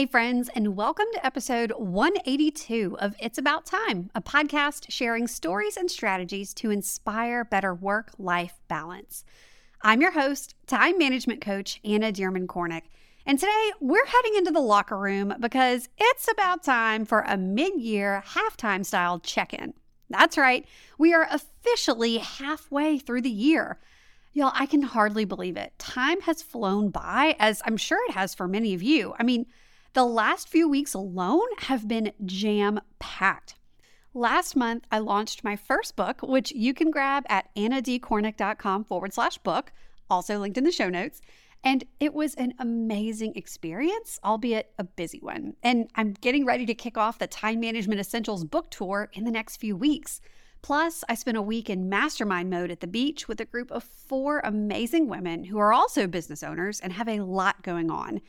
Hey, friends, and welcome to episode 182 of It's About Time, a podcast sharing stories and strategies to inspire better work life balance. I'm your host, time management coach Anna Dearmon Kornick, and today we're heading into the locker room because it's about time for a mid year halftime style check in. That's right, we are officially halfway through the year. Y'all, I can hardly believe it. Time has flown by, as I'm sure it has for many of you. I mean, the last few weeks alone have been jam packed. Last month, I launched my first book, which you can grab at annadkornick.com forward slash book, also linked in the show notes. And it was an amazing experience, albeit a busy one. And I'm getting ready to kick off the Time Management Essentials book tour in the next few weeks. Plus, I spent a week in mastermind mode at the beach with a group of four amazing women who are also business owners and have a lot going on.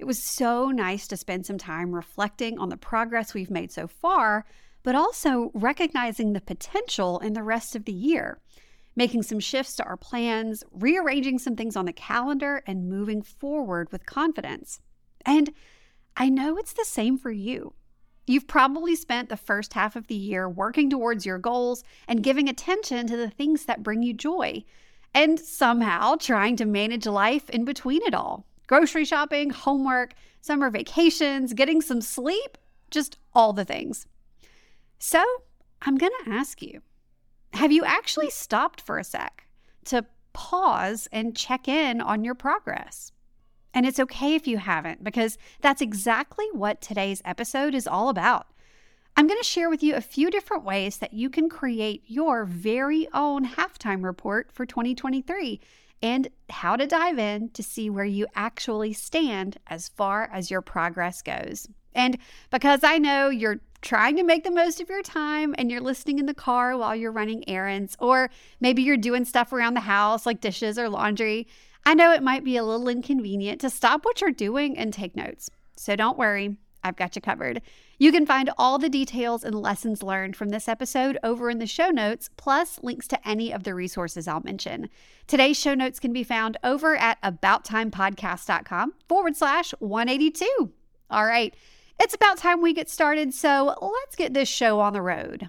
It was so nice to spend some time reflecting on the progress we've made so far, but also recognizing the potential in the rest of the year, making some shifts to our plans, rearranging some things on the calendar, and moving forward with confidence. And I know it's the same for you. You've probably spent the first half of the year working towards your goals and giving attention to the things that bring you joy, and somehow trying to manage life in between it all grocery shopping, homework, summer vacations, getting some sleep, just all the things. So, I'm going to ask you have you actually stopped for a sec to pause and check in on your progress? And it's okay if you haven't, because that's exactly what today's episode is all about. I'm going to share with you a few different ways that you can create your very own halftime report for 2023 and how to dive in to see where you actually stand as far as your progress goes. And because I know you're trying to make the most of your time and you're listening in the car while you're running errands, or maybe you're doing stuff around the house like dishes or laundry, I know it might be a little inconvenient to stop what you're doing and take notes. So don't worry, I've got you covered. You can find all the details and lessons learned from this episode over in the show notes, plus links to any of the resources I'll mention. Today's show notes can be found over at abouttimepodcast.com forward slash 182. All right, it's about time we get started, so let's get this show on the road.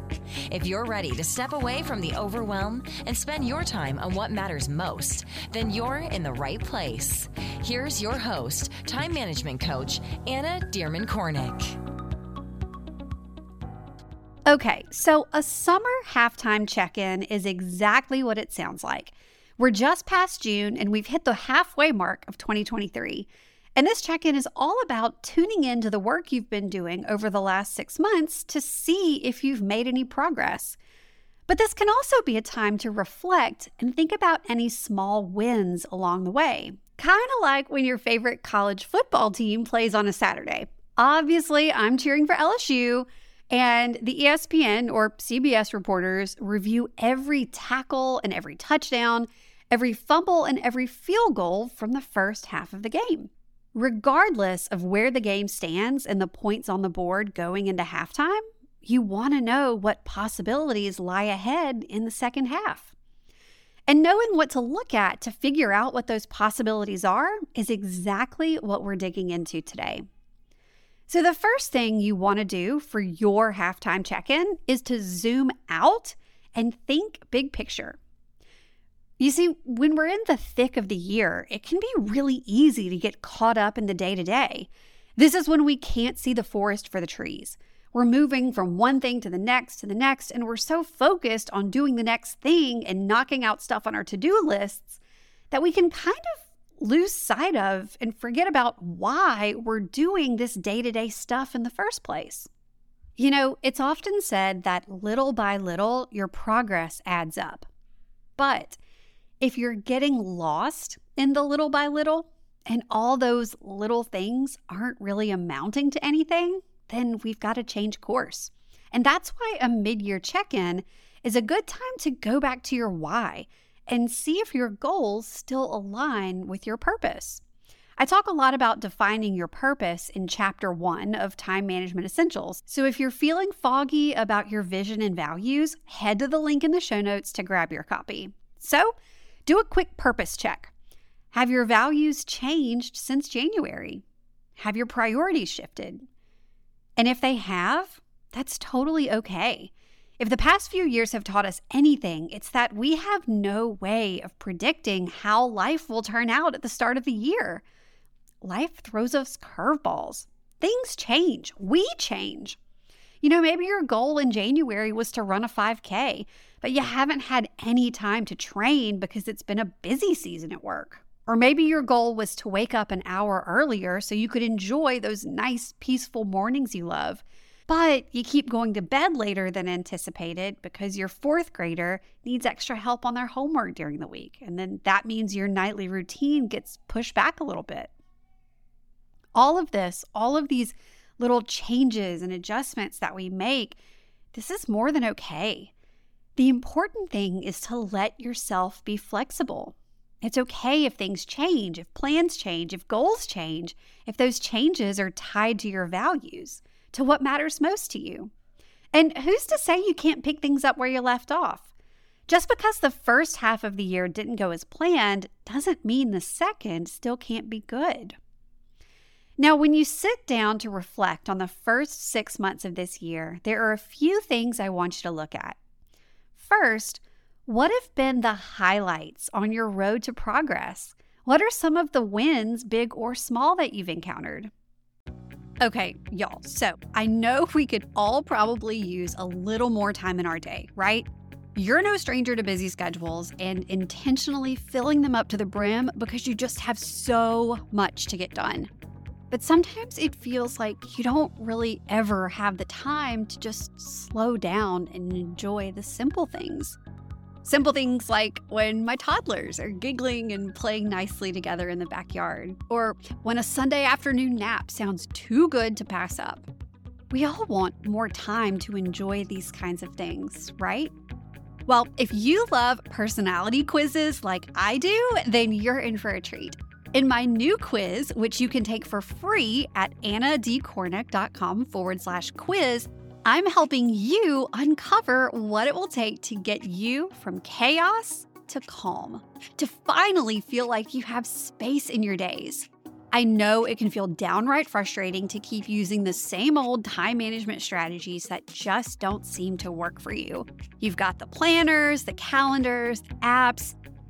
If you're ready to step away from the overwhelm and spend your time on what matters most, then you're in the right place. Here's your host, time management coach, Anna Dearmon Kornick. Okay, so a summer halftime check in is exactly what it sounds like. We're just past June and we've hit the halfway mark of 2023. And this check in is all about tuning into the work you've been doing over the last six months to see if you've made any progress. But this can also be a time to reflect and think about any small wins along the way. Kind of like when your favorite college football team plays on a Saturday. Obviously, I'm cheering for LSU, and the ESPN or CBS reporters review every tackle and every touchdown, every fumble and every field goal from the first half of the game. Regardless of where the game stands and the points on the board going into halftime, you want to know what possibilities lie ahead in the second half. And knowing what to look at to figure out what those possibilities are is exactly what we're digging into today. So, the first thing you want to do for your halftime check in is to zoom out and think big picture. You see, when we're in the thick of the year, it can be really easy to get caught up in the day to day. This is when we can't see the forest for the trees. We're moving from one thing to the next to the next, and we're so focused on doing the next thing and knocking out stuff on our to do lists that we can kind of lose sight of and forget about why we're doing this day to day stuff in the first place. You know, it's often said that little by little, your progress adds up. But if you're getting lost in the little by little, and all those little things aren't really amounting to anything, then we've got to change course. And that's why a mid year check in is a good time to go back to your why and see if your goals still align with your purpose. I talk a lot about defining your purpose in chapter one of Time Management Essentials. So if you're feeling foggy about your vision and values, head to the link in the show notes to grab your copy. So do a quick purpose check. Have your values changed since January? Have your priorities shifted? And if they have, that's totally okay. If the past few years have taught us anything, it's that we have no way of predicting how life will turn out at the start of the year life throws us curveballs. Things change. We change. You know, maybe your goal in January was to run a 5K, but you haven't had any time to train because it's been a busy season at work. Or maybe your goal was to wake up an hour earlier so you could enjoy those nice, peaceful mornings you love. But you keep going to bed later than anticipated because your fourth grader needs extra help on their homework during the week. And then that means your nightly routine gets pushed back a little bit all of this, all of these little changes and adjustments that we make, this is more than okay. The important thing is to let yourself be flexible. It's okay if things change, if plans change, if goals change, if those changes are tied to your values, to what matters most to you. And who's to say you can't pick things up where you left off? Just because the first half of the year didn't go as planned doesn't mean the second still can't be good. Now, when you sit down to reflect on the first six months of this year, there are a few things I want you to look at. First, what have been the highlights on your road to progress? What are some of the wins, big or small, that you've encountered? Okay, y'all, so I know we could all probably use a little more time in our day, right? You're no stranger to busy schedules and intentionally filling them up to the brim because you just have so much to get done. But sometimes it feels like you don't really ever have the time to just slow down and enjoy the simple things. Simple things like when my toddlers are giggling and playing nicely together in the backyard, or when a Sunday afternoon nap sounds too good to pass up. We all want more time to enjoy these kinds of things, right? Well, if you love personality quizzes like I do, then you're in for a treat. In my new quiz, which you can take for free at annadkornick.com forward slash quiz, I'm helping you uncover what it will take to get you from chaos to calm, to finally feel like you have space in your days. I know it can feel downright frustrating to keep using the same old time management strategies that just don't seem to work for you. You've got the planners, the calendars, apps,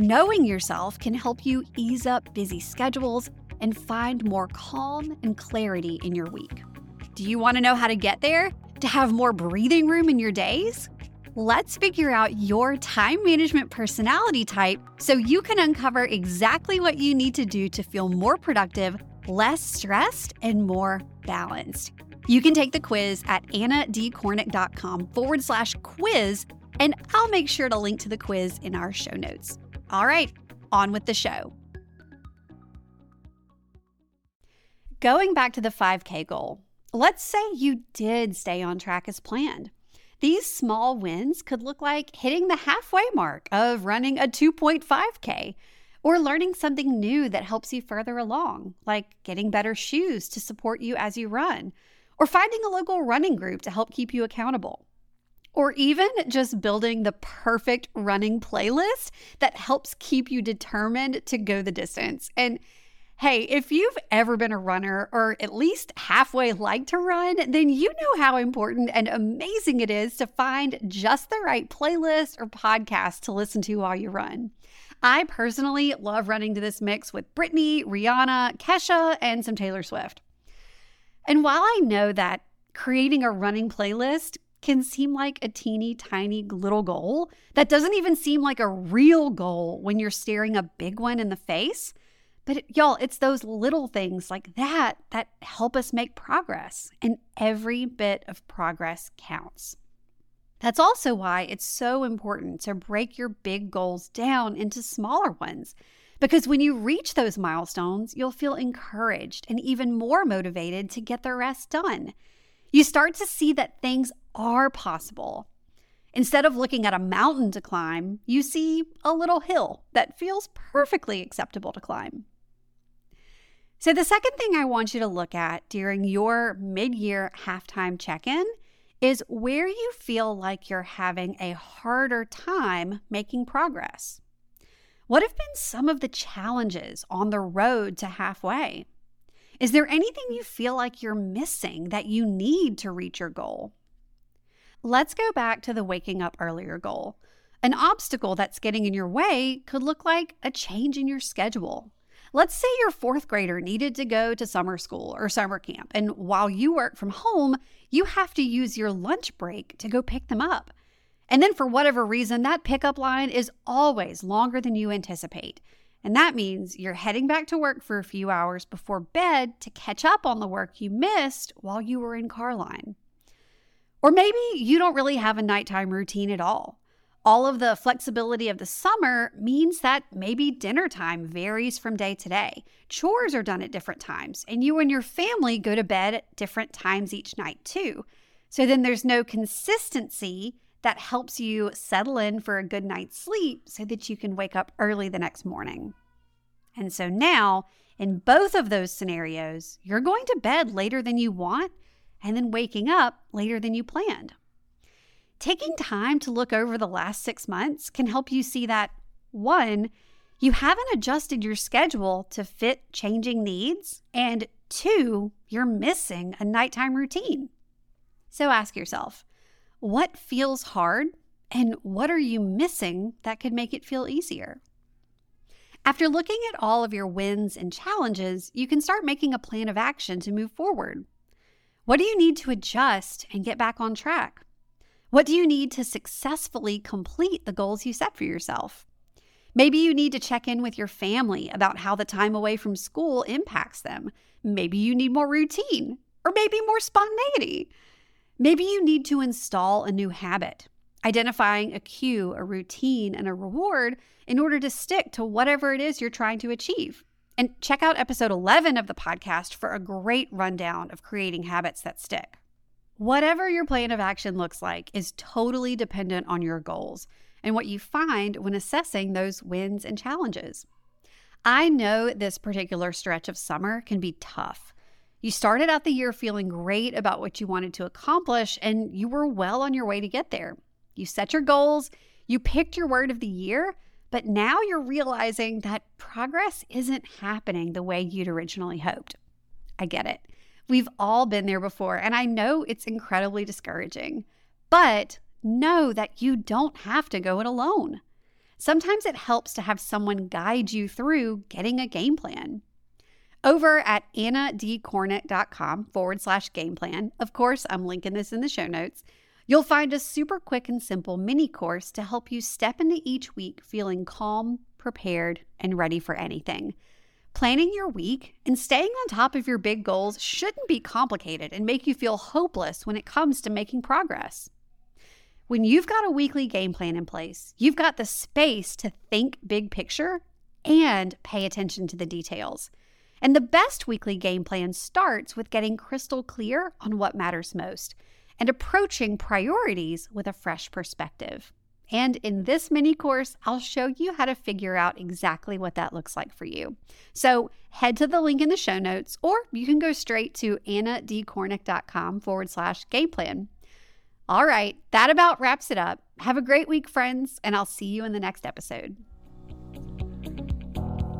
Knowing yourself can help you ease up busy schedules and find more calm and clarity in your week. Do you want to know how to get there? To have more breathing room in your days? Let's figure out your time management personality type so you can uncover exactly what you need to do to feel more productive, less stressed, and more balanced. You can take the quiz at annadkornick.com forward slash quiz, and I'll make sure to link to the quiz in our show notes. All right, on with the show. Going back to the 5K goal, let's say you did stay on track as planned. These small wins could look like hitting the halfway mark of running a 2.5K or learning something new that helps you further along, like getting better shoes to support you as you run, or finding a local running group to help keep you accountable. Or even just building the perfect running playlist that helps keep you determined to go the distance. And Hey, if you've ever been a runner or at least halfway like to run, then you know how important and amazing it is to find just the right playlist or podcast to listen to while you run. I personally love running to this mix with Britney, Rihanna, Kesha, and some Taylor Swift. And while I know that creating a running playlist can seem like a teeny tiny little goal that doesn't even seem like a real goal when you're staring a big one in the face. But it, y'all, it's those little things like that that help us make progress, and every bit of progress counts. That's also why it's so important to break your big goals down into smaller ones. Because when you reach those milestones, you'll feel encouraged and even more motivated to get the rest done. You start to see that things are possible. Instead of looking at a mountain to climb, you see a little hill that feels perfectly acceptable to climb. So, the second thing I want you to look at during your mid year halftime check in is where you feel like you're having a harder time making progress. What have been some of the challenges on the road to halfway? Is there anything you feel like you're missing that you need to reach your goal? Let's go back to the waking up earlier goal. An obstacle that's getting in your way could look like a change in your schedule. Let's say your fourth grader needed to go to summer school or summer camp, and while you work from home, you have to use your lunch break to go pick them up. And then, for whatever reason, that pickup line is always longer than you anticipate. And that means you're heading back to work for a few hours before bed to catch up on the work you missed while you were in car line. Or maybe you don't really have a nighttime routine at all. All of the flexibility of the summer means that maybe dinner time varies from day to day. Chores are done at different times, and you and your family go to bed at different times each night, too. So then there's no consistency that helps you settle in for a good night's sleep so that you can wake up early the next morning. And so now, in both of those scenarios, you're going to bed later than you want and then waking up later than you planned. Taking time to look over the last six months can help you see that one, you haven't adjusted your schedule to fit changing needs, and two, you're missing a nighttime routine. So ask yourself, what feels hard and what are you missing that could make it feel easier? After looking at all of your wins and challenges, you can start making a plan of action to move forward. What do you need to adjust and get back on track? What do you need to successfully complete the goals you set for yourself? Maybe you need to check in with your family about how the time away from school impacts them. Maybe you need more routine or maybe more spontaneity. Maybe you need to install a new habit, identifying a cue, a routine, and a reward in order to stick to whatever it is you're trying to achieve. And check out episode 11 of the podcast for a great rundown of creating habits that stick. Whatever your plan of action looks like is totally dependent on your goals and what you find when assessing those wins and challenges. I know this particular stretch of summer can be tough. You started out the year feeling great about what you wanted to accomplish, and you were well on your way to get there. You set your goals, you picked your word of the year, but now you're realizing that progress isn't happening the way you'd originally hoped. I get it. We've all been there before, and I know it's incredibly discouraging. But know that you don't have to go it alone. Sometimes it helps to have someone guide you through getting a game plan. Over at annadkornick.com forward slash game plan, of course, I'm linking this in the show notes, you'll find a super quick and simple mini course to help you step into each week feeling calm, prepared, and ready for anything. Planning your week and staying on top of your big goals shouldn't be complicated and make you feel hopeless when it comes to making progress. When you've got a weekly game plan in place, you've got the space to think big picture and pay attention to the details. And the best weekly game plan starts with getting crystal clear on what matters most and approaching priorities with a fresh perspective. And in this mini course, I'll show you how to figure out exactly what that looks like for you. So head to the link in the show notes, or you can go straight to annadkornick.com forward slash game plan. All right, that about wraps it up. Have a great week, friends, and I'll see you in the next episode.